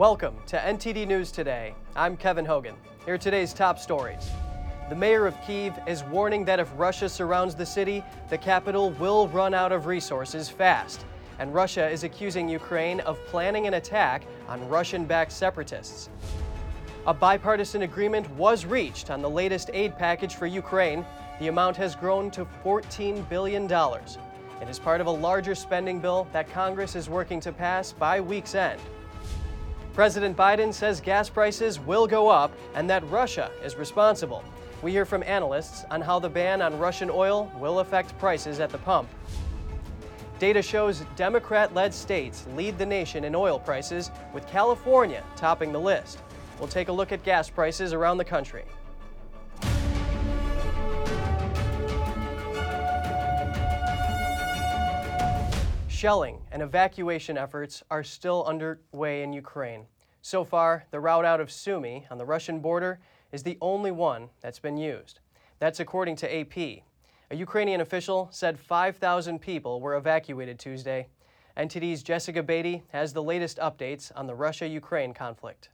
Welcome to NTD News Today. I'm Kevin Hogan. Here are today's top stories. The mayor of Kiev is warning that if Russia surrounds the city, the capital will run out of resources fast. And Russia is accusing Ukraine of planning an attack on Russian backed separatists. A bipartisan agreement was reached on the latest aid package for Ukraine. The amount has grown to $14 billion. It is part of a larger spending bill that Congress is working to pass by week's end. President Biden says gas prices will go up and that Russia is responsible. We hear from analysts on how the ban on Russian oil will affect prices at the pump. Data shows Democrat led states lead the nation in oil prices, with California topping the list. We'll take a look at gas prices around the country. Shelling and evacuation efforts are still underway in Ukraine. So far, the route out of Sumy on the Russian border is the only one that's been used. That's according to AP. A Ukrainian official said 5,000 people were evacuated Tuesday. NTD's Jessica Beatty has the latest updates on the Russia Ukraine conflict.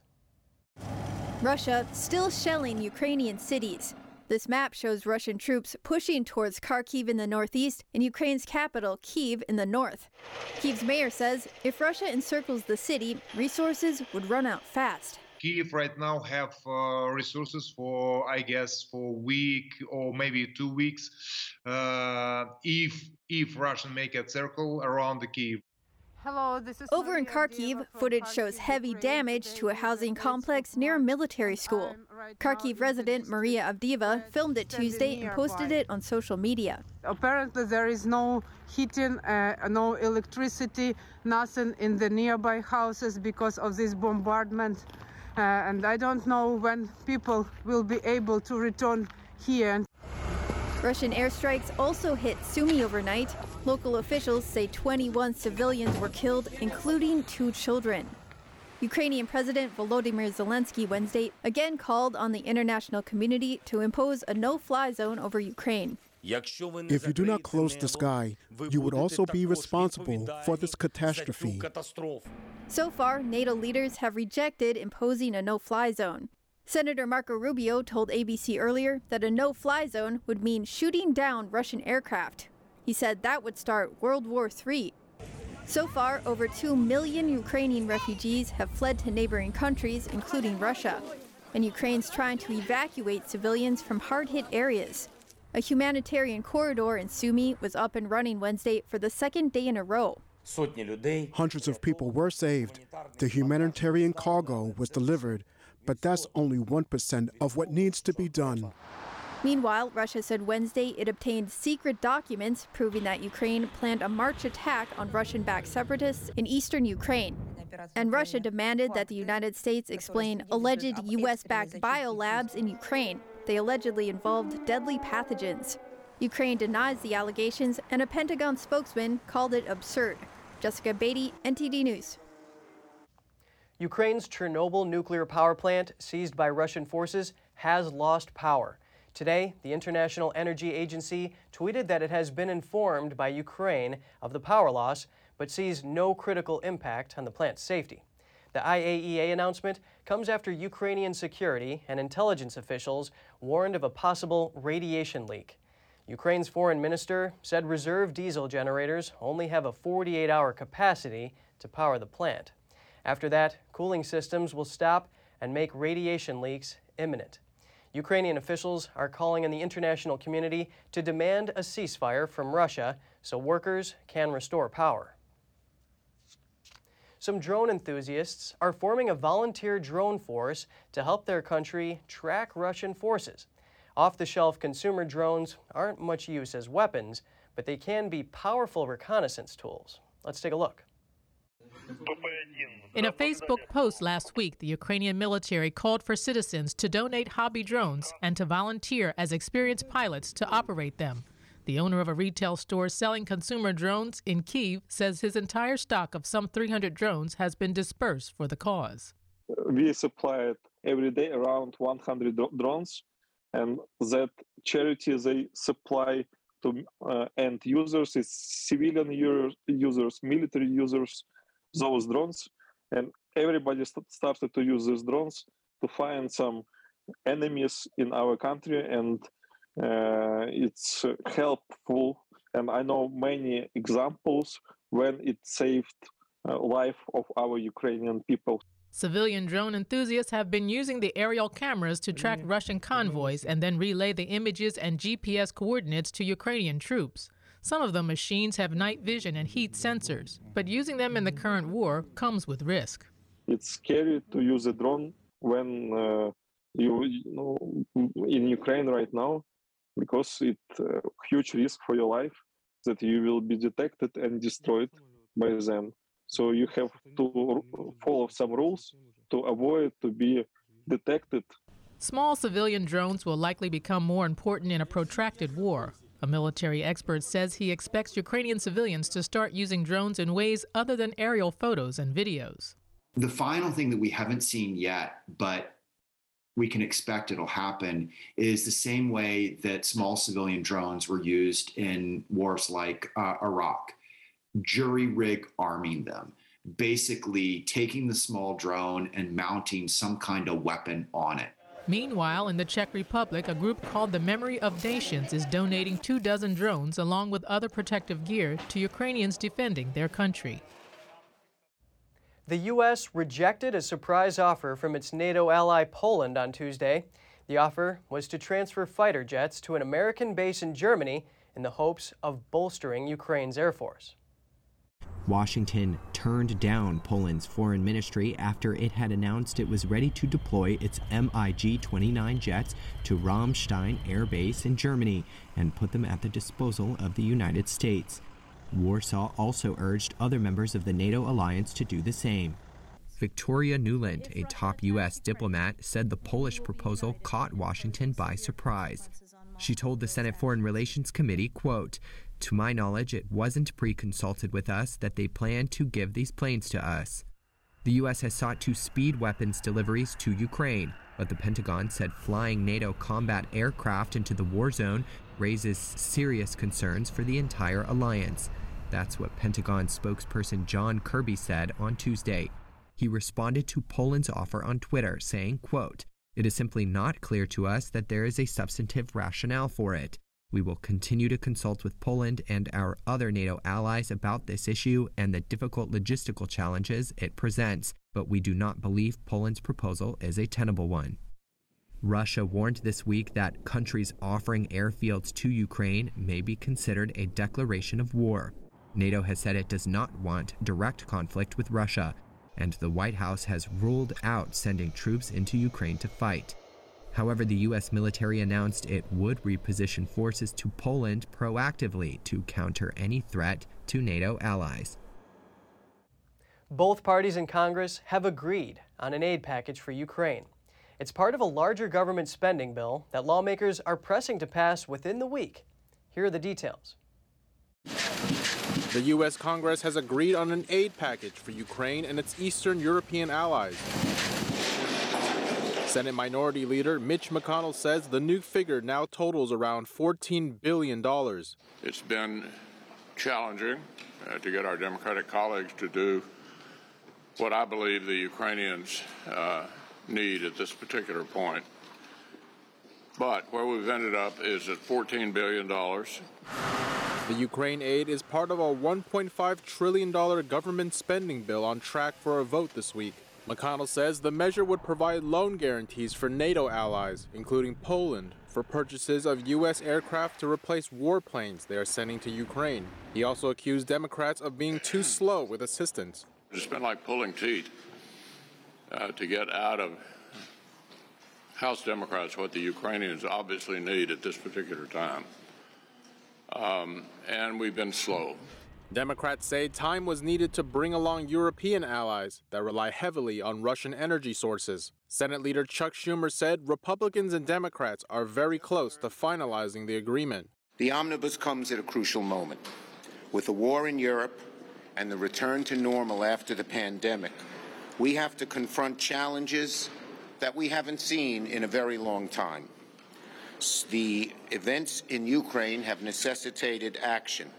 Russia still shelling Ukrainian cities. This map shows Russian troops pushing towards Kharkiv in the northeast and Ukraine's capital, Kiev, in the north. Kiev's mayor says if Russia encircles the city, resources would run out fast. Kiev right now have uh, resources for, I guess, for week or maybe two weeks. Uh, if if Russian make a circle around the Kiev. Hello, this is Over in Kharkiv, footage shows Kharkiv, heavy Ukraine. damage to a housing complex near a military school. Right Kharkiv resident Maria Avdeeva filmed it Tuesday and posted it on social media. Apparently, there is no heating, uh, no electricity, nothing in the nearby houses because of this bombardment. Uh, and I don't know when people will be able to return here. Russian airstrikes also hit Sumy overnight. Local officials say 21 civilians were killed, including two children. Ukrainian President Volodymyr Zelensky Wednesday again called on the international community to impose a no fly zone over Ukraine. If you do not close the sky, you would also be responsible for this catastrophe. So far, NATO leaders have rejected imposing a no fly zone. Senator Marco Rubio told ABC earlier that a no fly zone would mean shooting down Russian aircraft. He said that would start World War III. So far, over 2 million Ukrainian refugees have fled to neighboring countries, including Russia. And Ukraine's trying to evacuate civilians from hard hit areas. A humanitarian corridor in Sumy was up and running Wednesday for the second day in a row. Hundreds of people were saved. The humanitarian cargo was delivered, but that's only 1% of what needs to be done. Meanwhile, Russia said Wednesday it obtained secret documents proving that Ukraine planned a March attack on Russian backed separatists in eastern Ukraine. And Russia demanded that the United States explain alleged U.S. backed biolabs in Ukraine. They allegedly involved deadly pathogens. Ukraine denies the allegations, and a Pentagon spokesman called it absurd. Jessica Beatty, NTD News. Ukraine's Chernobyl nuclear power plant, seized by Russian forces, has lost power. Today, the International Energy Agency tweeted that it has been informed by Ukraine of the power loss, but sees no critical impact on the plant's safety. The IAEA announcement comes after Ukrainian security and intelligence officials warned of a possible radiation leak. Ukraine's foreign minister said reserve diesel generators only have a 48 hour capacity to power the plant. After that, cooling systems will stop and make radiation leaks imminent. Ukrainian officials are calling on the international community to demand a ceasefire from Russia so workers can restore power. Some drone enthusiasts are forming a volunteer drone force to help their country track Russian forces. Off the shelf consumer drones aren't much use as weapons, but they can be powerful reconnaissance tools. Let's take a look. In a Facebook post last week, the Ukrainian military called for citizens to donate hobby drones and to volunteer as experienced pilots to operate them. The owner of a retail store selling consumer drones in Kiev says his entire stock of some 300 drones has been dispersed for the cause. we supplied every day around 100 drones and that charity they supply to uh, end users is civilian users military users those drones and everybody st- started to use these drones to find some enemies in our country, and uh, it's helpful. And I know many examples when it saved uh, life of our Ukrainian people. Civilian drone enthusiasts have been using the aerial cameras to track Russian convoys and then relay the images and GPS coordinates to Ukrainian troops. Some of the machines have night vision and heat sensors, but using them in the current war comes with risk. It's scary to use a drone when uh, you, you know in Ukraine right now because it's a huge risk for your life that you will be detected and destroyed by them. So you have to follow some rules to avoid to be detected. Small civilian drones will likely become more important in a protracted war. A military expert says he expects Ukrainian civilians to start using drones in ways other than aerial photos and videos. The final thing that we haven't seen yet, but we can expect it'll happen, is the same way that small civilian drones were used in wars like uh, Iraq jury rig arming them, basically taking the small drone and mounting some kind of weapon on it. Meanwhile, in the Czech Republic, a group called the Memory of Nations is donating two dozen drones along with other protective gear to Ukrainians defending their country. The U.S. rejected a surprise offer from its NATO ally Poland on Tuesday. The offer was to transfer fighter jets to an American base in Germany in the hopes of bolstering Ukraine's Air Force. Washington turned down Poland's foreign ministry after it had announced it was ready to deploy its MiG 29 jets to Ramstein Air Base in Germany and put them at the disposal of the United States. Warsaw also urged other members of the NATO alliance to do the same. Victoria Nuland, a top U.S. diplomat, said the Polish proposal caught Washington by surprise. She told the Senate Foreign Relations Committee, quote, to my knowledge, it wasn't pre consulted with us that they planned to give these planes to us. The U.S. has sought to speed weapons deliveries to Ukraine, but the Pentagon said flying NATO combat aircraft into the war zone raises serious concerns for the entire alliance. That's what Pentagon spokesperson John Kirby said on Tuesday. He responded to Poland's offer on Twitter, saying, quote, It is simply not clear to us that there is a substantive rationale for it. We will continue to consult with Poland and our other NATO allies about this issue and the difficult logistical challenges it presents, but we do not believe Poland's proposal is a tenable one. Russia warned this week that countries offering airfields to Ukraine may be considered a declaration of war. NATO has said it does not want direct conflict with Russia, and the White House has ruled out sending troops into Ukraine to fight. However, the U.S. military announced it would reposition forces to Poland proactively to counter any threat to NATO allies. Both parties in Congress have agreed on an aid package for Ukraine. It's part of a larger government spending bill that lawmakers are pressing to pass within the week. Here are the details. The U.S. Congress has agreed on an aid package for Ukraine and its Eastern European allies. Senate Minority Leader Mitch McConnell says the new figure now totals around $14 billion. It's been challenging uh, to get our Democratic colleagues to do what I believe the Ukrainians uh, need at this particular point. But where we've ended up is at $14 billion. The Ukraine aid is part of a $1.5 trillion government spending bill on track for a vote this week. McConnell says the measure would provide loan guarantees for NATO allies, including Poland, for purchases of U.S. aircraft to replace warplanes they are sending to Ukraine. He also accused Democrats of being too slow with assistance. It's been like pulling teeth uh, to get out of House Democrats what the Ukrainians obviously need at this particular time. Um, and we've been slow. Democrats say time was needed to bring along European allies that rely heavily on Russian energy sources. Senate Leader Chuck Schumer said Republicans and Democrats are very close to finalizing the agreement. The omnibus comes at a crucial moment. With the war in Europe and the return to normal after the pandemic, we have to confront challenges that we haven't seen in a very long time. The events in Ukraine have necessitated action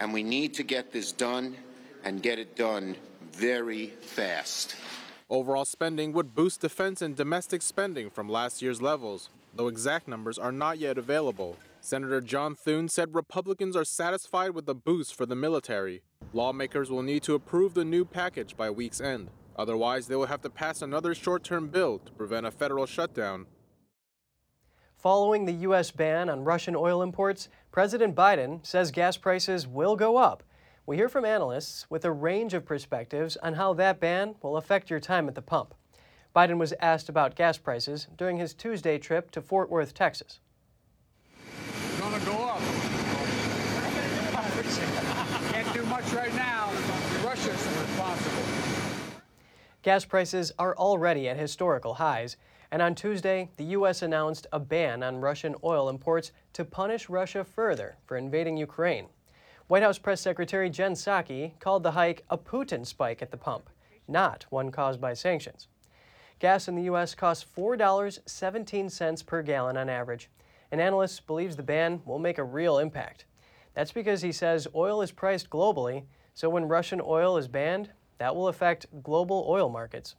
and we need to get this done and get it done very fast. Overall spending would boost defense and domestic spending from last year's levels, though exact numbers are not yet available. Senator John Thune said Republicans are satisfied with the boost for the military. Lawmakers will need to approve the new package by week's end. Otherwise, they will have to pass another short term bill to prevent a federal shutdown. Following the U.S. ban on Russian oil imports, President Biden says gas prices will go up. We hear from analysts with a range of perspectives on how that ban will affect your time at the pump. Biden was asked about gas prices during his Tuesday trip to Fort Worth, Texas. Gonna go up. Can't do much right now. Russia's responsible. Gas prices are already at historical highs, and on Tuesday, the U.S. announced a ban on Russian oil imports to punish Russia further for invading Ukraine. White House Press Secretary Jen Psaki called the hike a Putin spike at the pump, not one caused by sanctions. Gas in the U.S. costs $4.17 per gallon on average, and analysts believes the ban will make a real impact. That's because he says oil is priced globally, so when Russian oil is banned, that will affect global oil markets.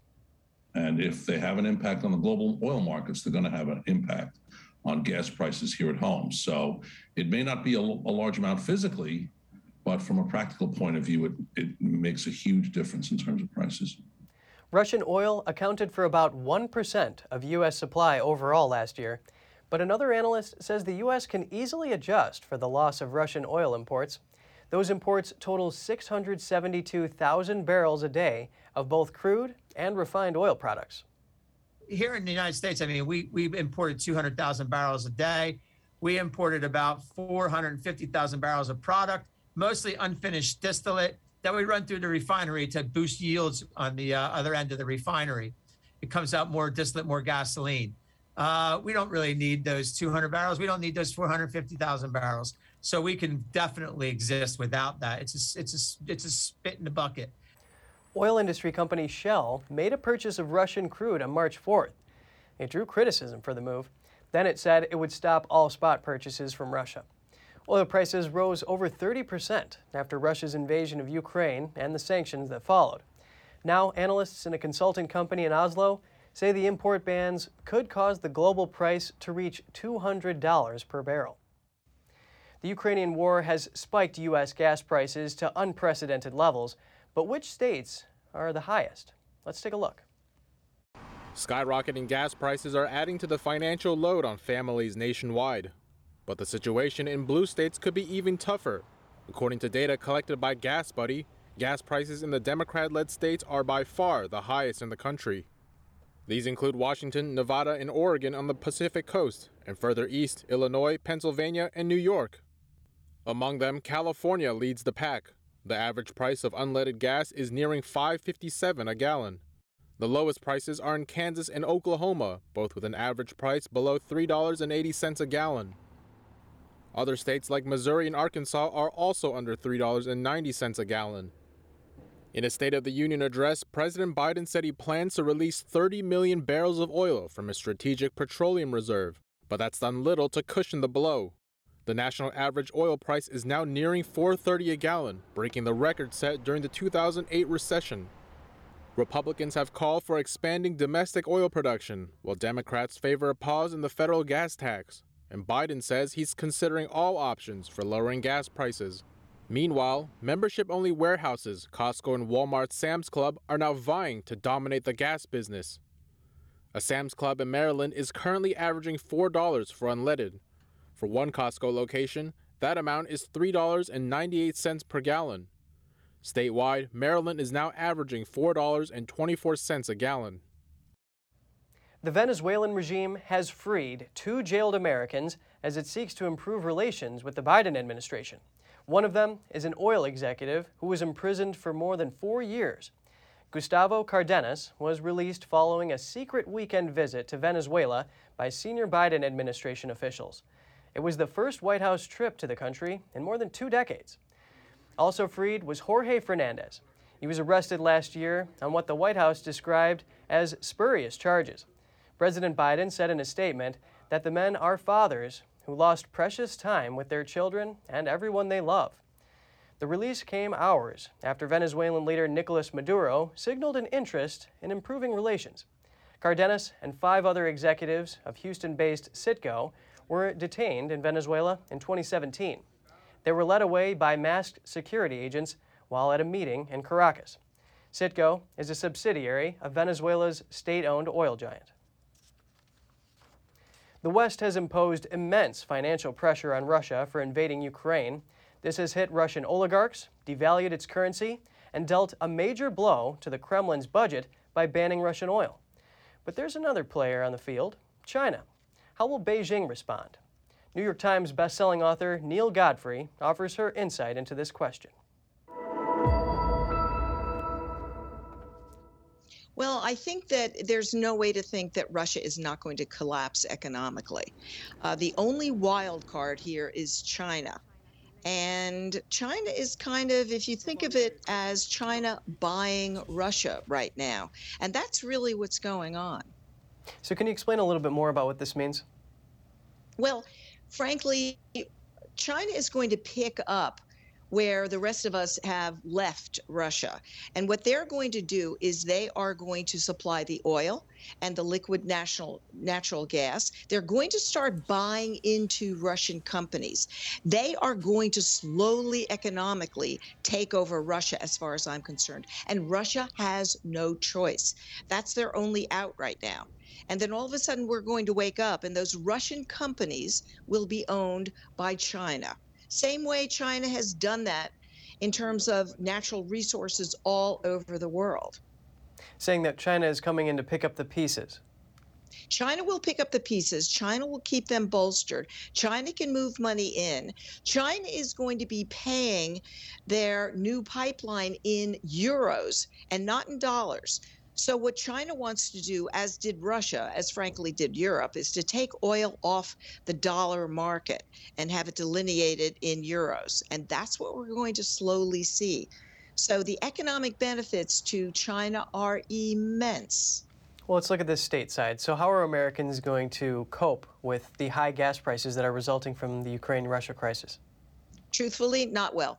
And if they have an impact on the global oil markets, they're going to have an impact on gas prices here at home. So it may not be a, a large amount physically, but from a practical point of view, it, it makes a huge difference in terms of prices. Russian oil accounted for about 1% of U.S. supply overall last year. But another analyst says the U.S. can easily adjust for the loss of Russian oil imports. Those imports total 672,000 barrels a day of both crude and refined oil products. Here in the United States, I mean, we, we imported 200,000 barrels a day. We imported about 450,000 barrels of product, mostly unfinished distillate that we run through the refinery to boost yields on the uh, other end of the refinery. It comes out more distillate, more gasoline. Uh, we don't really need those 200 barrels. We don't need those 450,000 barrels. So we can definitely exist without that. It's a, it's a, it's a spit in the bucket. Oil industry company Shell made a purchase of Russian crude on March 4th. It drew criticism for the move. Then it said it would stop all spot purchases from Russia. Oil prices rose over 30% after Russia's invasion of Ukraine and the sanctions that followed. Now, analysts in a consulting company in Oslo say the import bans could cause the global price to reach $200 per barrel. The Ukrainian war has spiked U.S. gas prices to unprecedented levels, but which states are the highest? Let's take a look. Skyrocketing gas prices are adding to the financial load on families nationwide. But the situation in blue states could be even tougher. According to data collected by GasBuddy, gas prices in the Democrat led states are by far the highest in the country. These include Washington, Nevada, and Oregon on the Pacific coast, and further east, Illinois, Pennsylvania, and New York. Among them, California leads the pack. The average price of unleaded gas is nearing 5.57 a gallon. The lowest prices are in Kansas and Oklahoma, both with an average price below $3.80 a gallon. Other states like Missouri and Arkansas are also under $3.90 a gallon. In a State of the Union address, President Biden said he plans to release 30 million barrels of oil from his strategic petroleum reserve, but that's done little to cushion the blow. The national average oil price is now nearing 4.30 a gallon, breaking the record set during the 2008 recession. Republicans have called for expanding domestic oil production, while Democrats favor a pause in the federal gas tax. And Biden says he's considering all options for lowering gas prices. Meanwhile, membership only warehouses, Costco and Walmart Sam's Club, are now vying to dominate the gas business. A Sam's Club in Maryland is currently averaging $4 for unleaded, for one Costco location, that amount is $3.98 per gallon. Statewide, Maryland is now averaging $4.24 a gallon. The Venezuelan regime has freed two jailed Americans as it seeks to improve relations with the Biden administration. One of them is an oil executive who was imprisoned for more than four years. Gustavo Cardenas was released following a secret weekend visit to Venezuela by senior Biden administration officials. It was the first White House trip to the country in more than two decades. Also freed was Jorge Fernandez. He was arrested last year on what the White House described as spurious charges. President Biden said in a statement that the men are fathers who lost precious time with their children and everyone they love. The release came hours after Venezuelan leader Nicolas Maduro signaled an interest in improving relations. Cardenas and five other executives of Houston based Citgo were detained in Venezuela in 2017. They were led away by masked security agents while at a meeting in Caracas. Citgo is a subsidiary of Venezuela's state owned oil giant. The West has imposed immense financial pressure on Russia for invading Ukraine. This has hit Russian oligarchs, devalued its currency, and dealt a major blow to the Kremlin's budget by banning Russian oil. But there's another player on the field China. How will Beijing respond? New York Times bestselling author Neil Godfrey offers her insight into this question. Well, I think that there's no way to think that Russia is not going to collapse economically. Uh, the only wild card here is China. And China is kind of, if you think of it as China buying Russia right now. And that's really what's going on. So, can you explain a little bit more about what this means? Well, frankly, China is going to pick up where the rest of us have left Russia. And what they're going to do is they are going to supply the oil and the liquid national natural gas. They're going to start buying into Russian companies. They are going to slowly economically take over Russia as far as I'm concerned. And Russia has no choice. That's their only out right now. And then all of a sudden, we're going to wake up, and those Russian companies will be owned by China. Same way China has done that in terms of natural resources all over the world. Saying that China is coming in to pick up the pieces. China will pick up the pieces. China will keep them bolstered. China can move money in. China is going to be paying their new pipeline in euros and not in dollars. So, what China wants to do, as did Russia, as frankly did Europe, is to take oil off the dollar market and have it delineated in euros. And that's what we're going to slowly see. So, the economic benefits to China are immense. Well, let's look at this stateside. So, how are Americans going to cope with the high gas prices that are resulting from the Ukraine Russia crisis? Truthfully, not well.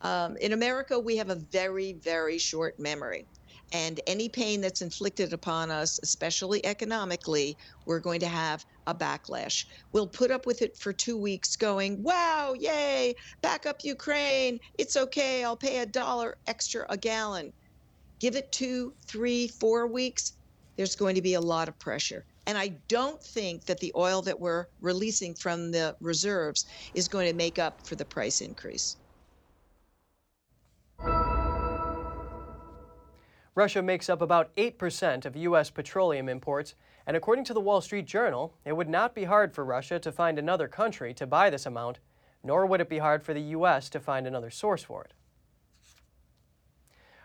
Um, in America, we have a very, very short memory. And any pain that's inflicted upon us, especially economically, we're going to have a backlash. We'll put up with it for two weeks, going, wow, yay, back up Ukraine. It's okay. I'll pay a dollar extra a gallon. Give it two, three, four weeks. There's going to be a lot of pressure. And I don't think that the oil that we're releasing from the reserves is going to make up for the price increase. Russia makes up about 8% of U.S. petroleum imports, and according to the Wall Street Journal, it would not be hard for Russia to find another country to buy this amount, nor would it be hard for the U.S. to find another source for it.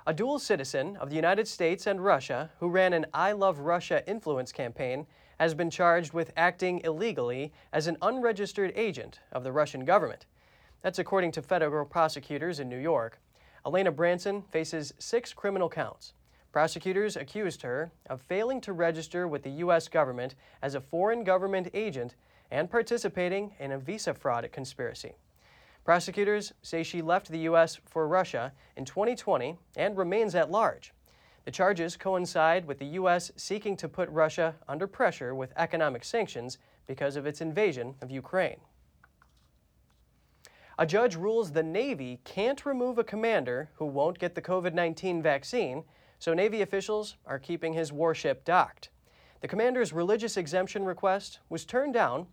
A dual citizen of the United States and Russia who ran an I Love Russia influence campaign has been charged with acting illegally as an unregistered agent of the Russian government. That's according to federal prosecutors in New York. Elena Branson faces six criminal counts. Prosecutors accused her of failing to register with the U.S. government as a foreign government agent and participating in a visa fraud conspiracy. Prosecutors say she left the U.S. for Russia in 2020 and remains at large. The charges coincide with the U.S. seeking to put Russia under pressure with economic sanctions because of its invasion of Ukraine. A judge rules the Navy can't remove a commander who won't get the COVID 19 vaccine, so Navy officials are keeping his warship docked. The commander's religious exemption request was turned down.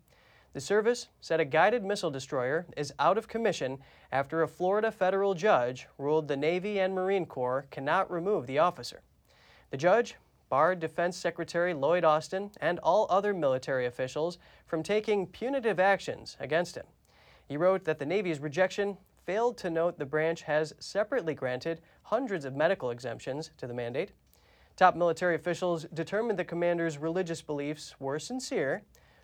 The service said a guided missile destroyer is out of commission after a Florida federal judge ruled the Navy and Marine Corps cannot remove the officer. The judge barred Defense Secretary Lloyd Austin and all other military officials from taking punitive actions against him. He wrote that the Navy's rejection failed to note the branch has separately granted hundreds of medical exemptions to the mandate. Top military officials determined the commander's religious beliefs were sincere,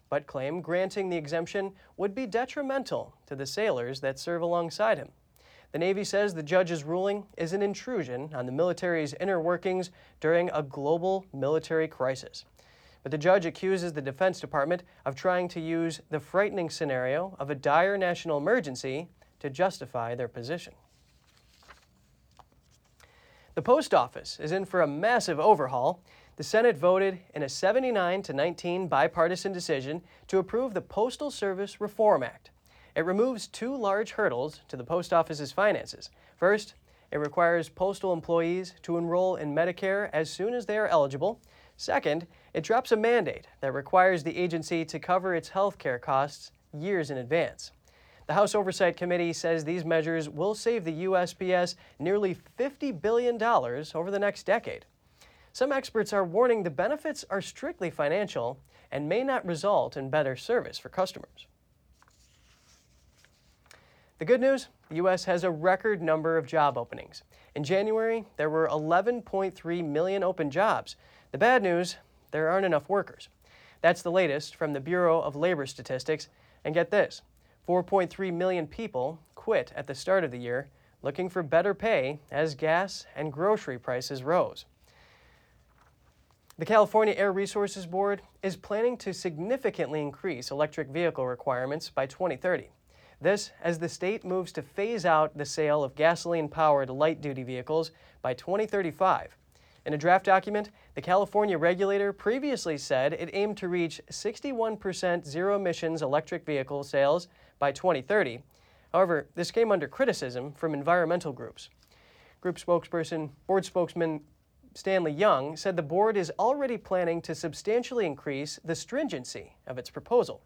but claim granting the exemption would be detrimental to the sailors that serve alongside him. The Navy says the judge's ruling is an intrusion on the military's inner workings during a global military crisis. But the judge accuses the Defense Department of trying to use the frightening scenario of a dire national emergency to justify their position. The post office is in for a massive overhaul. The Senate voted in a 79 to 19 bipartisan decision to approve the Postal Service Reform Act. It removes two large hurdles to the post office's finances. First, it requires postal employees to enroll in Medicare as soon as they are eligible. Second, it drops a mandate that requires the agency to cover its health care costs years in advance. The House Oversight Committee says these measures will save the USPS nearly $50 billion over the next decade. Some experts are warning the benefits are strictly financial and may not result in better service for customers. The good news the U.S. has a record number of job openings. In January, there were 11.3 million open jobs. The bad news there aren't enough workers. That's the latest from the Bureau of Labor Statistics. And get this 4.3 million people quit at the start of the year looking for better pay as gas and grocery prices rose. The California Air Resources Board is planning to significantly increase electric vehicle requirements by 2030. This as the state moves to phase out the sale of gasoline powered light duty vehicles by 2035 in a draft document, the California regulator previously said it aimed to reach 61% zero emissions electric vehicle sales by 2030. However, this came under criticism from environmental groups. Group spokesperson, board spokesman Stanley Young said the board is already planning to substantially increase the stringency of its proposal.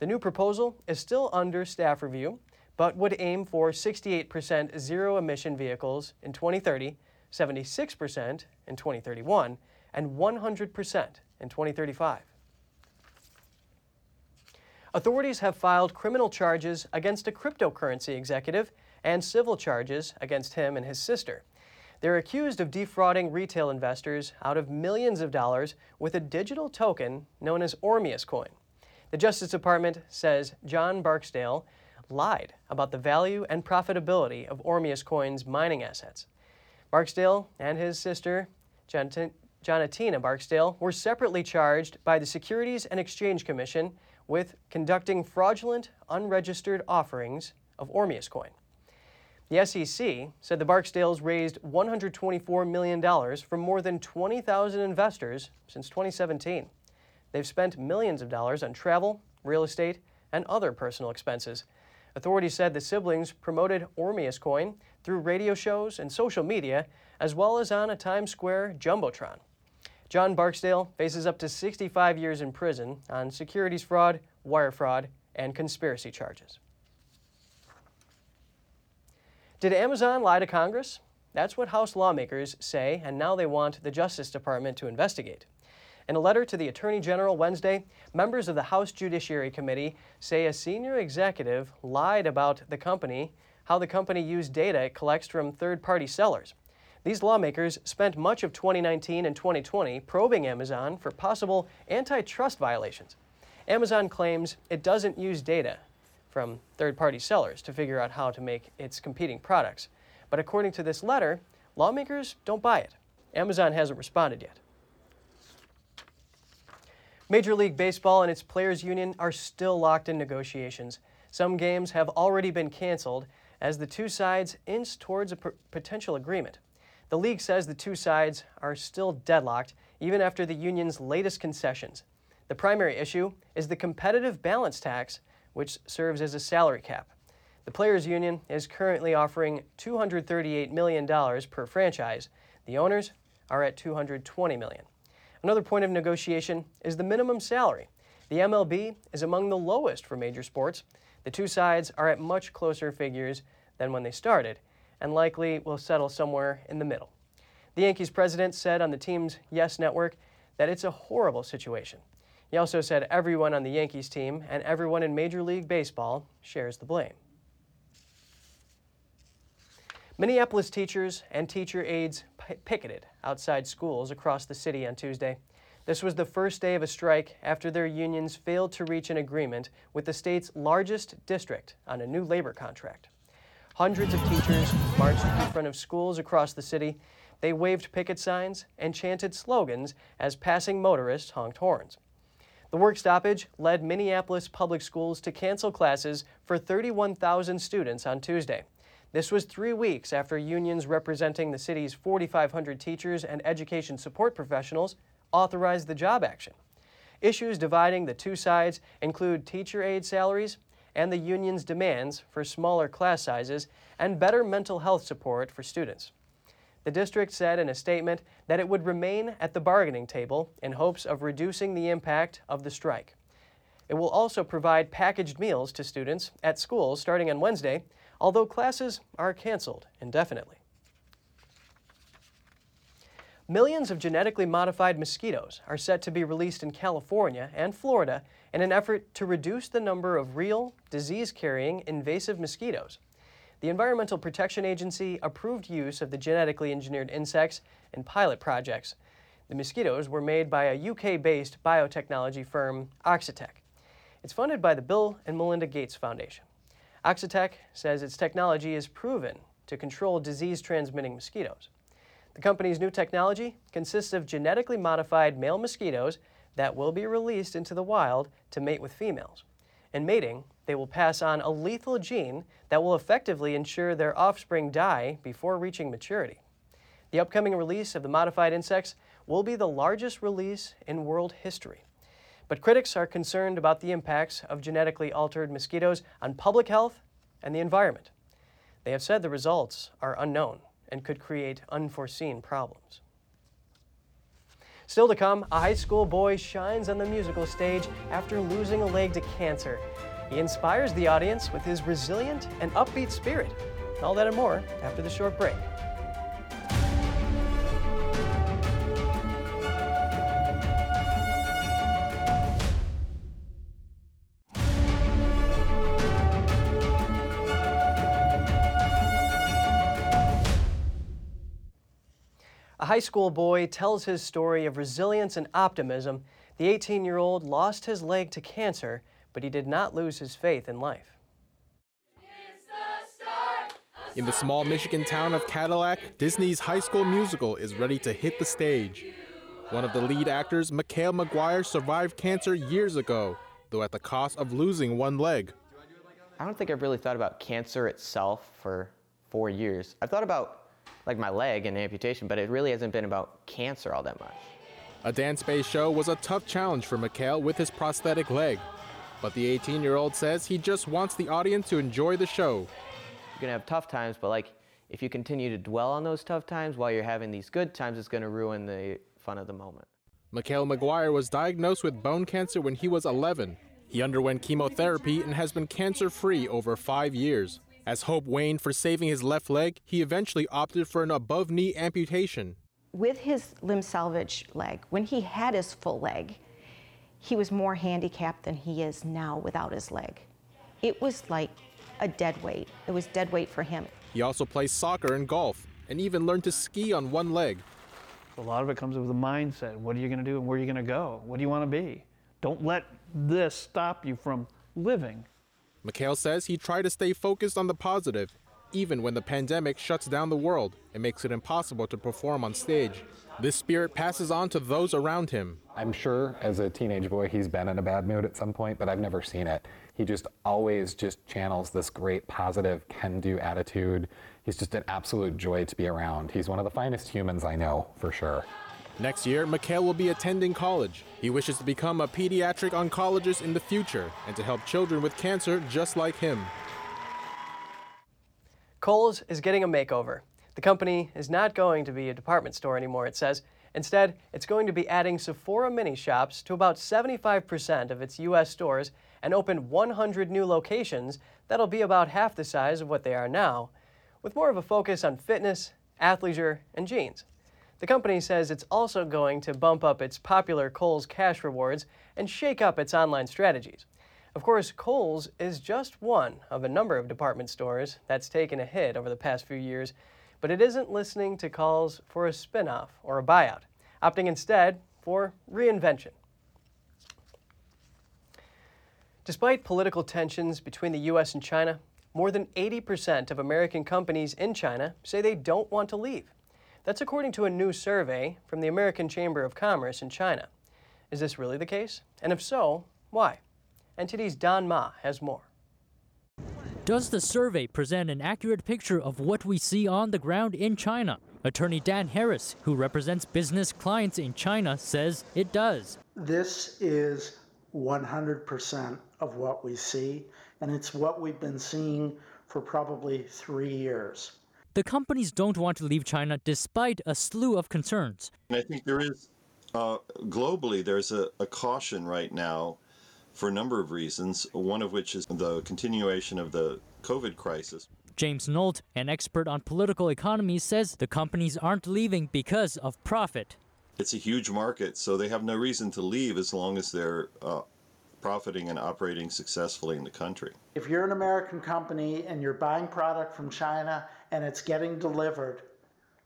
The new proposal is still under staff review, but would aim for 68% zero emission vehicles in 2030 76% in 2031, and 100% in 2035. Authorities have filed criminal charges against a cryptocurrency executive and civil charges against him and his sister. They're accused of defrauding retail investors out of millions of dollars with a digital token known as Ormeus Coin. The Justice Department says John Barksdale lied about the value and profitability of Ormeus Coin's mining assets. Barksdale and his sister, Jonatina Barksdale, were separately charged by the Securities and Exchange Commission with conducting fraudulent, unregistered offerings of Ormeus coin. The SEC said the Barksdales raised $124 million from more than 20,000 investors since 2017. They've spent millions of dollars on travel, real estate, and other personal expenses. Authorities said the siblings promoted Ormeus coin through radio shows and social media, as well as on a Times Square Jumbotron. John Barksdale faces up to 65 years in prison on securities fraud, wire fraud, and conspiracy charges. Did Amazon lie to Congress? That's what House lawmakers say, and now they want the Justice Department to investigate. In a letter to the Attorney General Wednesday, members of the House Judiciary Committee say a senior executive lied about the company, how the company used data it collects from third party sellers. These lawmakers spent much of 2019 and 2020 probing Amazon for possible antitrust violations. Amazon claims it doesn't use data from third party sellers to figure out how to make its competing products. But according to this letter, lawmakers don't buy it. Amazon hasn't responded yet. Major League Baseball and its players' union are still locked in negotiations. Some games have already been canceled as the two sides inch towards a potential agreement. The league says the two sides are still deadlocked even after the union's latest concessions. The primary issue is the competitive balance tax, which serves as a salary cap. The players' union is currently offering $238 million per franchise. The owners are at 220 million. Another point of negotiation is the minimum salary. The MLB is among the lowest for major sports. The two sides are at much closer figures than when they started, and likely will settle somewhere in the middle. The Yankees president said on the team's Yes Network that it's a horrible situation. He also said everyone on the Yankees team and everyone in Major League Baseball shares the blame. Minneapolis teachers and teacher aides picketed outside schools across the city on Tuesday. This was the first day of a strike after their unions failed to reach an agreement with the state's largest district on a new labor contract. Hundreds of teachers marched in front of schools across the city. They waved picket signs and chanted slogans as passing motorists honked horns. The work stoppage led Minneapolis public schools to cancel classes for 31,000 students on Tuesday. This was three weeks after unions representing the city's 4,500 teachers and education support professionals authorized the job action. Issues dividing the two sides include teacher aide salaries and the union's demands for smaller class sizes and better mental health support for students. The district said in a statement that it would remain at the bargaining table in hopes of reducing the impact of the strike. It will also provide packaged meals to students at schools starting on Wednesday, although classes are canceled indefinitely. Millions of genetically modified mosquitoes are set to be released in California and Florida in an effort to reduce the number of real, disease carrying invasive mosquitoes. The Environmental Protection Agency approved use of the genetically engineered insects in pilot projects. The mosquitoes were made by a UK based biotechnology firm, Oxitec. It's funded by the Bill and Melinda Gates Foundation. Oxitec says its technology is proven to control disease transmitting mosquitoes. The company's new technology consists of genetically modified male mosquitoes that will be released into the wild to mate with females. In mating, they will pass on a lethal gene that will effectively ensure their offspring die before reaching maturity. The upcoming release of the modified insects will be the largest release in world history. But critics are concerned about the impacts of genetically altered mosquitoes on public health and the environment. They have said the results are unknown and could create unforeseen problems. Still to come, a high school boy shines on the musical stage after losing a leg to cancer. He inspires the audience with his resilient and upbeat spirit. All that and more after the short break. A high school boy tells his story of resilience and optimism. The 18 year old lost his leg to cancer, but he did not lose his faith in life. In the small Michigan town of Cadillac, Disney's High School Musical is ready to hit the stage. One of the lead actors, Mikhail McGuire, survived cancer years ago, though at the cost of losing one leg. I don't think I've really thought about cancer itself for four years. I've thought about like my leg and amputation, but it really hasn't been about cancer all that much. A dance-based show was a tough challenge for Mikhail with his prosthetic leg. But the 18-year-old says he just wants the audience to enjoy the show. You're gonna have tough times, but like if you continue to dwell on those tough times while you're having these good times, it's gonna ruin the fun of the moment. Mikhail McGuire was diagnosed with bone cancer when he was 11. He underwent chemotherapy and has been cancer-free over five years. As hope waned for saving his left leg, he eventually opted for an above knee amputation. With his limb salvage leg, when he had his full leg, he was more handicapped than he is now without his leg. It was like a dead weight. It was dead weight for him. He also plays soccer and golf and even learned to ski on one leg. A lot of it comes with the mindset. What are you going to do and where are you going to go? What do you want to be? Don't let this stop you from living. Mikhail says he tried to stay focused on the positive, even when the pandemic shuts down the world and makes it impossible to perform on stage. This spirit passes on to those around him. I'm sure as a teenage boy he's been in a bad mood at some point, but I've never seen it. He just always just channels this great positive can-do attitude. He's just an absolute joy to be around. He's one of the finest humans I know, for sure. Next year, Mikhail will be attending college. He wishes to become a pediatric oncologist in the future and to help children with cancer just like him. Kohl's is getting a makeover. The company is not going to be a department store anymore, it says. Instead, it's going to be adding Sephora mini shops to about 75% of its U.S. stores and open 100 new locations that'll be about half the size of what they are now, with more of a focus on fitness, athleisure, and jeans. The company says it's also going to bump up its popular Kohl's cash rewards and shake up its online strategies. Of course, Kohl's is just one of a number of department stores that's taken a hit over the past few years, but it isn't listening to calls for a spin-off or a buyout, opting instead for reinvention. Despite political tensions between the U.S. and China, more than 80% of American companies in China say they don't want to leave. That's according to a new survey from the American Chamber of Commerce in China. Is this really the case? And if so, why? NTD's Don Ma has more. Does the survey present an accurate picture of what we see on the ground in China? Attorney Dan Harris, who represents business clients in China, says it does. This is 100% of what we see, and it's what we've been seeing for probably three years. The companies don't want to leave China despite a slew of concerns. I think there is, uh, globally, there's a, a caution right now for a number of reasons, one of which is the continuation of the COVID crisis. James Nolt, an expert on political economy, says the companies aren't leaving because of profit. It's a huge market, so they have no reason to leave as long as they're uh, profiting and operating successfully in the country. If you're an American company and you're buying product from China and it's getting delivered,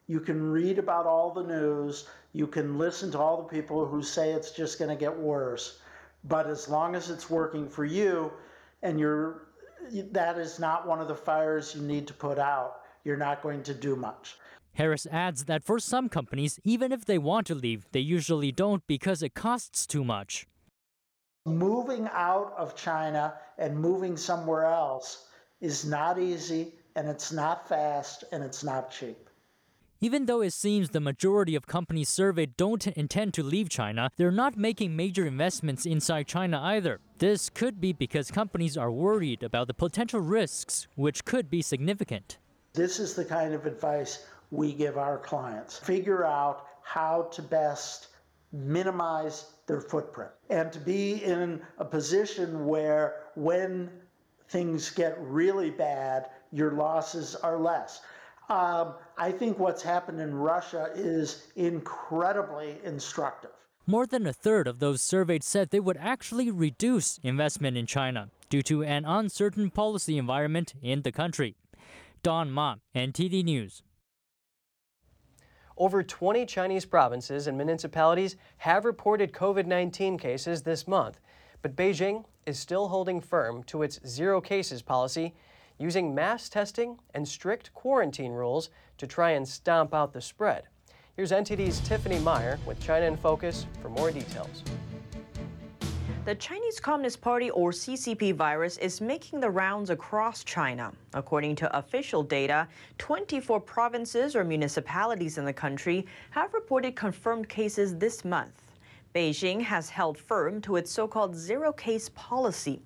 you can read about all the news, you can listen to all the people who say it's just going to get worse. But as long as it's working for you and you're that is not one of the fires you need to put out, you're not going to do much. Harris adds that for some companies, even if they want to leave, they usually don't because it costs too much. Moving out of China and moving somewhere else is not easy, and it's not fast, and it's not cheap. Even though it seems the majority of companies surveyed don't intend to leave China, they're not making major investments inside China either. This could be because companies are worried about the potential risks, which could be significant. This is the kind of advice we give our clients. Figure out how to best minimize their footprint and to be in a position where when things get really bad, your losses are less. Um, I think what's happened in Russia is incredibly instructive. More than a third of those surveyed said they would actually reduce investment in China due to an uncertain policy environment in the country. Don Ma, NTD News. Over 20 Chinese provinces and municipalities have reported COVID 19 cases this month, but Beijing is still holding firm to its zero cases policy using mass testing and strict quarantine rules to try and stomp out the spread. Here's NTD's Tiffany Meier with China in Focus for more details. The Chinese Communist Party or CCP virus is making the rounds across China. According to official data, 24 provinces or municipalities in the country have reported confirmed cases this month. Beijing has held firm to its so called zero case policy.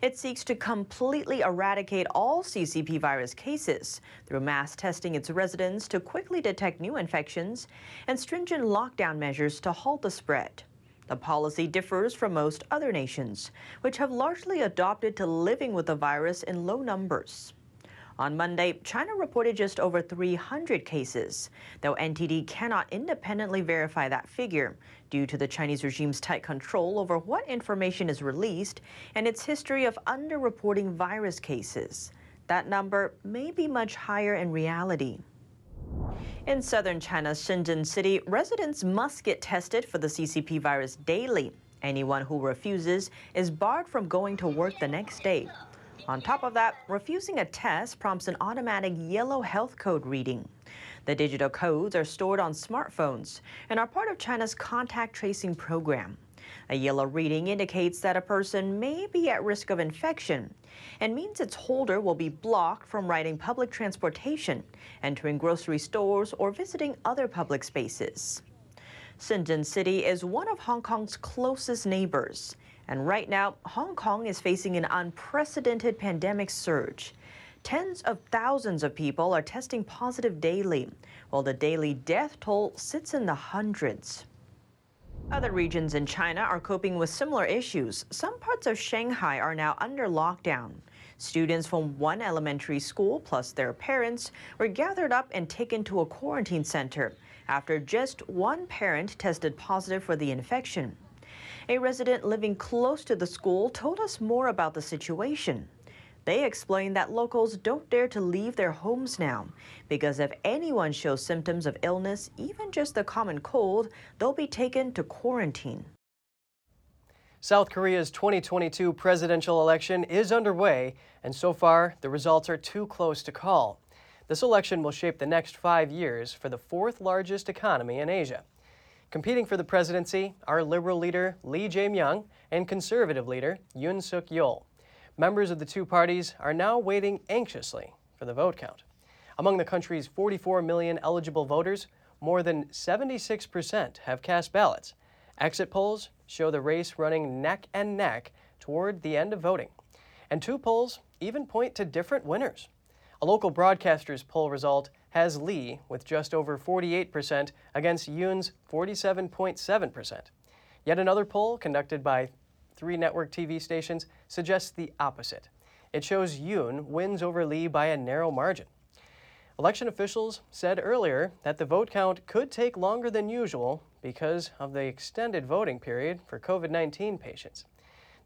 It seeks to completely eradicate all CCP virus cases through mass testing its residents to quickly detect new infections and stringent lockdown measures to halt the spread. The policy differs from most other nations, which have largely adopted to living with the virus in low numbers. On Monday, China reported just over 300 cases, though NTD cannot independently verify that figure due to the Chinese regime's tight control over what information is released and its history of underreporting virus cases. That number may be much higher in reality. In southern China's Shenzhen city, residents must get tested for the CCP virus daily. Anyone who refuses is barred from going to work the next day. On top of that, refusing a test prompts an automatic yellow health code reading. The digital codes are stored on smartphones and are part of China's contact tracing program. A yellow reading indicates that a person may be at risk of infection and means its holder will be blocked from riding public transportation, entering grocery stores, or visiting other public spaces. Shenzhen City is one of Hong Kong's closest neighbors. And right now, Hong Kong is facing an unprecedented pandemic surge. Tens of thousands of people are testing positive daily, while the daily death toll sits in the hundreds. Other regions in China are coping with similar issues. Some parts of Shanghai are now under lockdown. Students from one elementary school plus their parents were gathered up and taken to a quarantine center after just one parent tested positive for the infection. A resident living close to the school told us more about the situation. They explained that locals don't dare to leave their homes now because if anyone shows symptoms of illness, even just the common cold, they'll be taken to quarantine. South Korea's 2022 presidential election is underway, and so far, the results are too close to call. This election will shape the next five years for the fourth largest economy in Asia. Competing for the presidency are Liberal leader Lee Jae-myung and Conservative leader Yoon Suk-yeol. Members of the two parties are now waiting anxiously for the vote count. Among the country's 44 million eligible voters, more than 76% have cast ballots. Exit polls show the race running neck and neck toward the end of voting. And two polls even point to different winners. A local broadcaster's poll result has Lee with just over 48% against Yoon's 47.7%. Yet another poll conducted by three network TV stations suggests the opposite. It shows Yoon wins over Lee by a narrow margin. Election officials said earlier that the vote count could take longer than usual because of the extended voting period for COVID 19 patients.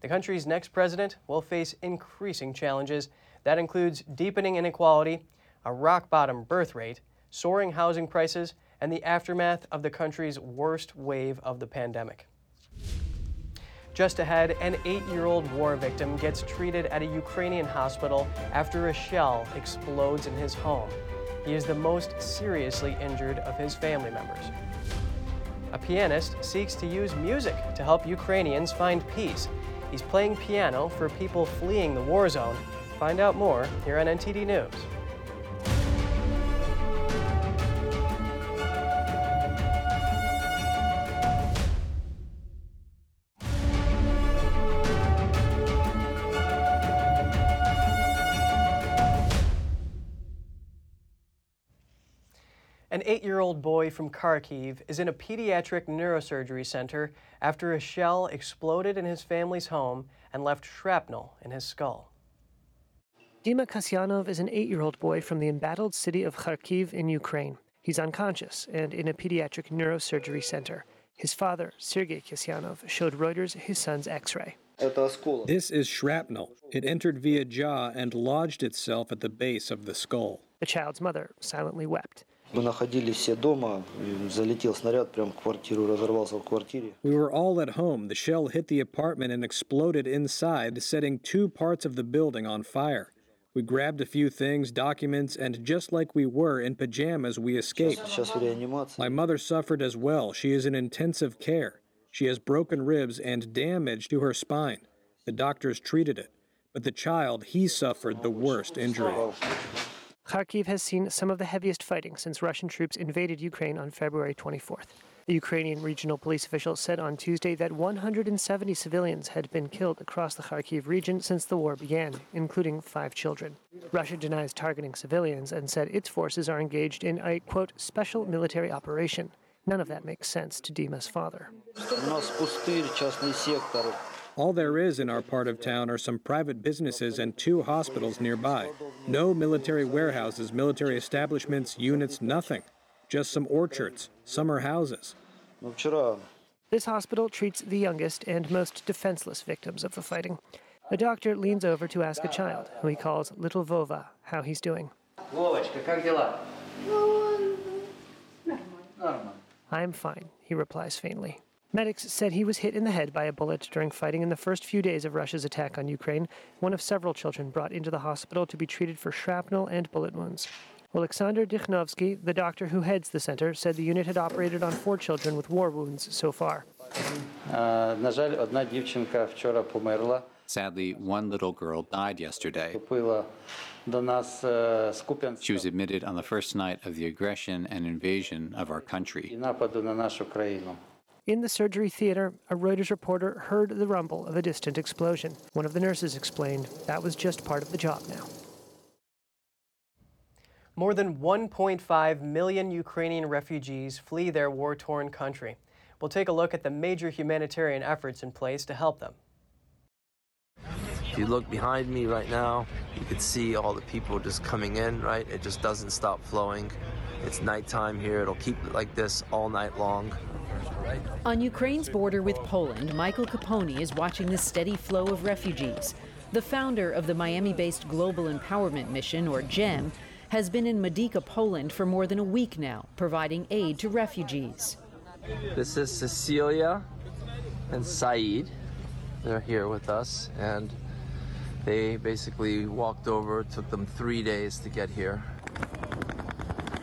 The country's next president will face increasing challenges. That includes deepening inequality, a rock bottom birth rate, soaring housing prices, and the aftermath of the country's worst wave of the pandemic. Just ahead, an eight year old war victim gets treated at a Ukrainian hospital after a shell explodes in his home. He is the most seriously injured of his family members. A pianist seeks to use music to help Ukrainians find peace. He's playing piano for people fleeing the war zone. Find out more here on NTD News. Old boy from Kharkiv is in a pediatric neurosurgery center after a shell exploded in his family's home and left shrapnel in his skull. Dima Kasyanov is an eight year old boy from the embattled city of Kharkiv in Ukraine. He's unconscious and in a pediatric neurosurgery center. His father, Sergei Kasyanov, showed Reuters his son's x ray. This is shrapnel. It entered via jaw and lodged itself at the base of the skull. The child's mother silently wept. Мы находились все дома, и залетел снаряд прямо в квартиру, разорвался в квартире. We were all at home. The shell hit the apartment and exploded inside, setting two parts of the building on fire. We grabbed a few things, documents, and just like we were in pajamas, we escaped. Сейчас в реанимации. My mother suffered as well. She is in intensive care. She has broken ribs and damage to her spine. The doctors treated it. But the child, he suffered the worst injury. Kharkiv has seen some of the heaviest fighting since Russian troops invaded Ukraine on February 24th. The Ukrainian regional police official said on Tuesday that 170 civilians had been killed across the Kharkiv region since the war began, including five children. Russia denies targeting civilians and said its forces are engaged in a, quote, special military operation. None of that makes sense to Dima's father. All there is in our part of town are some private businesses and two hospitals nearby. No military warehouses, military establishments, units, nothing. Just some orchards, summer houses. This hospital treats the youngest and most defenseless victims of the fighting. A doctor leans over to ask a child, who he calls Little Vova, how he's doing. I'm fine, he replies faintly. Medics said he was hit in the head by a bullet during fighting in the first few days of Russia's attack on Ukraine, one of several children brought into the hospital to be treated for shrapnel and bullet wounds. Alexander Dikhnovsky, the doctor who heads the center, said the unit had operated on four children with war wounds so far. Sadly, one little girl died yesterday. She was admitted on the first night of the aggression and invasion of our country. In the surgery theater, a Reuters reporter heard the rumble of a distant explosion. One of the nurses explained that was just part of the job now. More than 1.5 million Ukrainian refugees flee their war torn country. We'll take a look at the major humanitarian efforts in place to help them. If you look behind me right now, you can see all the people just coming in, right? It just doesn't stop flowing. It's nighttime here. It'll keep like this all night long. On Ukraine's border with Poland, Michael Capone is watching the steady flow of refugees. The founder of the Miami based Global Empowerment Mission, or GEM, has been in Medyka, Poland for more than a week now, providing aid to refugees. This is Cecilia and Saeed. They're here with us, and they basically walked over. It took them three days to get here.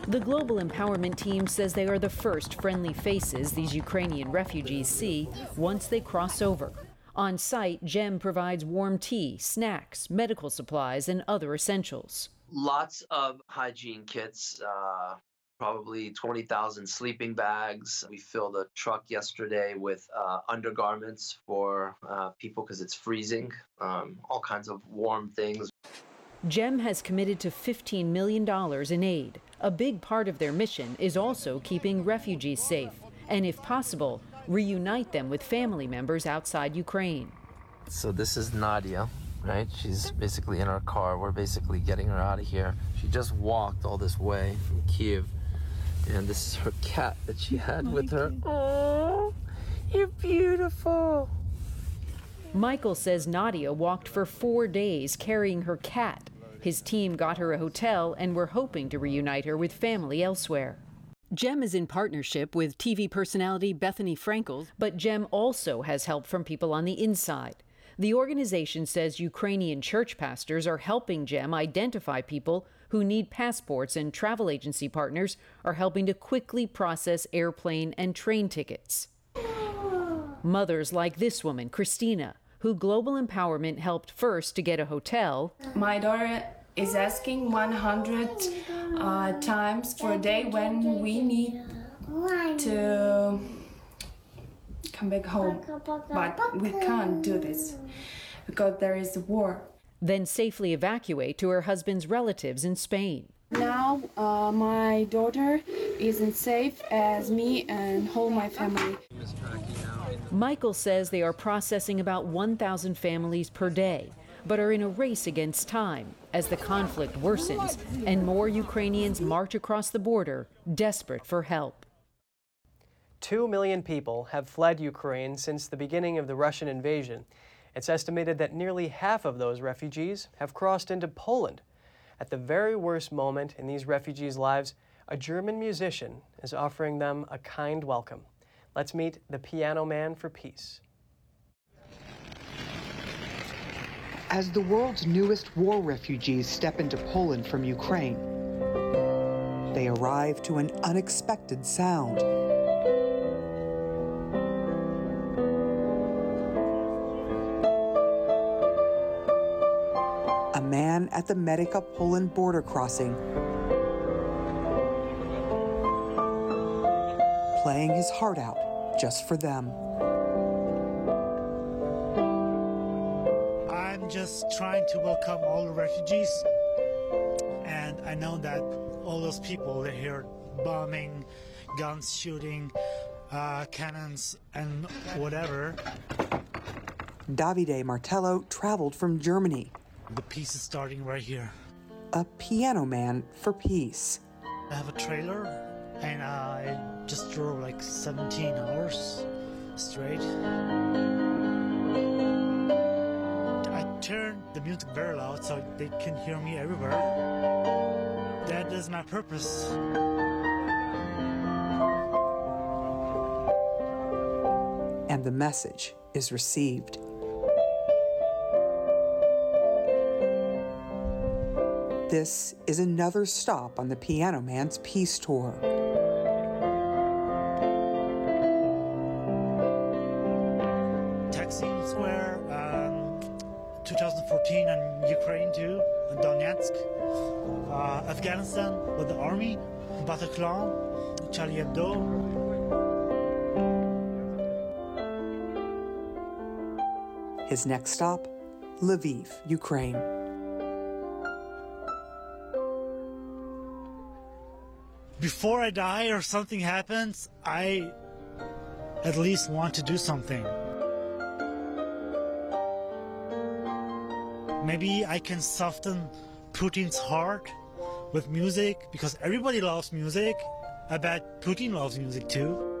The Global Empowerment Team says they are the first friendly faces these Ukrainian refugees see once they cross over. On site, GEM provides warm tea, snacks, medical supplies, and other essentials. Lots of hygiene kits, uh, probably 20,000 sleeping bags. We filled a truck yesterday with uh, undergarments for uh, people because it's freezing, um, all kinds of warm things. GEM has committed to $15 million in aid. A big part of their mission is also keeping refugees safe, and if possible, reunite them with family members outside Ukraine. So, this is Nadia, right? She's basically in our car. We're basically getting her out of here. She just walked all this way from Kiev, and this is her cat that she had with her. Oh, you're beautiful. Michael says Nadia walked for four days carrying her cat his team got her a hotel and were hoping to reunite her with family elsewhere. GEM is in partnership with TV personality Bethenny Frankel, but GEM also has help from people on the inside. The organization says Ukrainian church pastors are helping GEM identify people who need passports, and travel agency partners are helping to quickly process airplane and train tickets. Mothers like this woman, Christina, who Global Empowerment helped first to get a hotel. My daughter is asking 100 uh, times per day when we need to come back home. But we can't do this because there is a war. Then safely evacuate to her husband's relatives in Spain. Now uh, my daughter isn't safe as me and whole my family. Michael says they are processing about 1,000 families per day, but are in a race against time as the conflict worsens and more Ukrainians march across the border, desperate for help. Two million people have fled Ukraine since the beginning of the Russian invasion. It's estimated that nearly half of those refugees have crossed into Poland. At the very worst moment in these refugees' lives, a German musician is offering them a kind welcome. Let's meet the Piano Man for Peace. As the world's newest war refugees step into Poland from Ukraine, they arrive to an unexpected sound. At the Medyka Poland border crossing playing his heart out just for them. I'm just trying to welcome all the refugees, and I know that all those people they hear bombing, guns shooting, uh, cannons, and whatever. Davide Martello traveled from Germany. The piece is starting right here. A piano man for peace. I have a trailer, and I just drove like 17 hours straight. I turned the music very loud so they can hear me everywhere. That is my purpose. And the message is received. This is another stop on the Piano Man's Peace Tour. Taksim Square, um, 2014 in Ukraine too, in Donetsk, uh, Afghanistan with the army, Bataclan, Charlie Hebdo. His next stop, Lviv, Ukraine. Before I die or something happens, I at least want to do something. Maybe I can soften Putin's heart with music because everybody loves music. I bet Putin loves music too.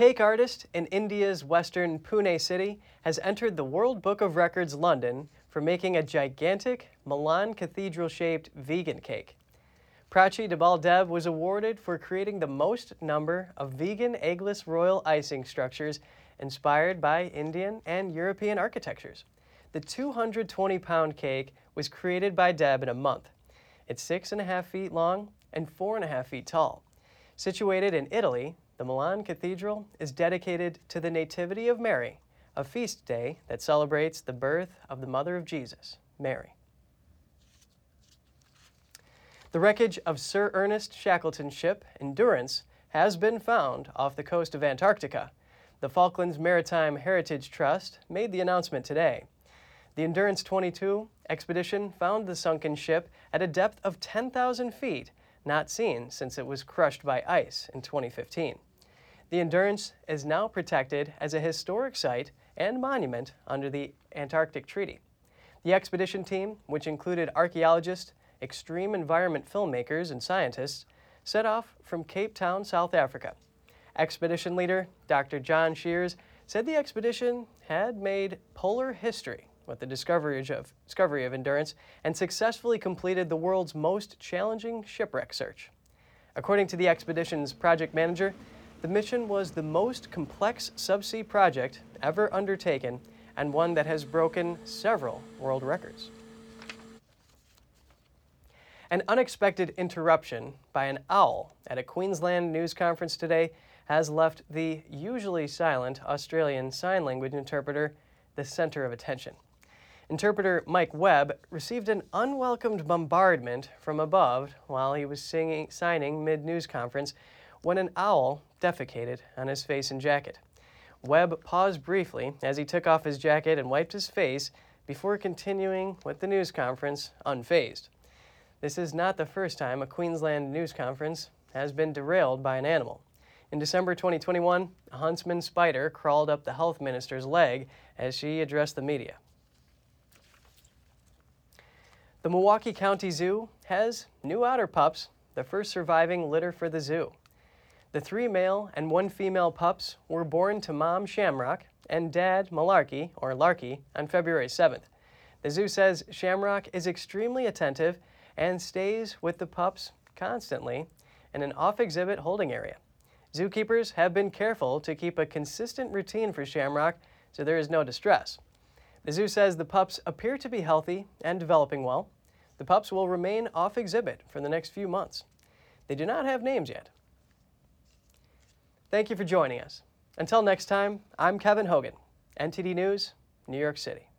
Cake artist in India's western Pune city has entered the World Book of Records London for making a gigantic Milan cathedral shaped vegan cake. Prachi Dhabal Deb was awarded for creating the most number of vegan eggless royal icing structures inspired by Indian and European architectures. The 220 pound cake was created by Deb in a month. It's six and a half feet long and four and a half feet tall. Situated in Italy, the Milan Cathedral is dedicated to the Nativity of Mary, a feast day that celebrates the birth of the Mother of Jesus, Mary. The wreckage of Sir Ernest Shackleton's ship, Endurance, has been found off the coast of Antarctica. The Falklands Maritime Heritage Trust made the announcement today. The Endurance 22 expedition found the sunken ship at a depth of 10,000 feet, not seen since it was crushed by ice in 2015. The Endurance is now protected as a historic site and monument under the Antarctic Treaty. The expedition team, which included archaeologists, extreme environment filmmakers and scientists set off from Cape Town, South Africa. Expedition leader Dr. John Shears said the expedition had made polar history with the discovery of, discovery of Endurance and successfully completed the world's most challenging shipwreck search. According to the expedition's project manager, the mission was the most complex subsea project ever undertaken and one that has broken several world records. An unexpected interruption by an owl at a Queensland news conference today has left the usually silent Australian Sign Language interpreter the center of attention. Interpreter Mike Webb received an unwelcomed bombardment from above while he was singing, signing mid news conference when an owl defecated on his face and jacket. Webb paused briefly as he took off his jacket and wiped his face before continuing with the news conference unfazed. This is not the first time a Queensland news conference has been derailed by an animal. In December 2021, a huntsman spider crawled up the health minister's leg as she addressed the media. The Milwaukee County Zoo has new otter pups, the first surviving litter for the zoo. The three male and one female pups were born to mom Shamrock and dad Malarkey, or Larky, on February 7th. The zoo says Shamrock is extremely attentive and stays with the pups constantly in an off exhibit holding area. Zookeepers have been careful to keep a consistent routine for Shamrock so there is no distress. The zoo says the pups appear to be healthy and developing well. The pups will remain off exhibit for the next few months. They do not have names yet. Thank you for joining us. Until next time, I'm Kevin Hogan, NTD News, New York City.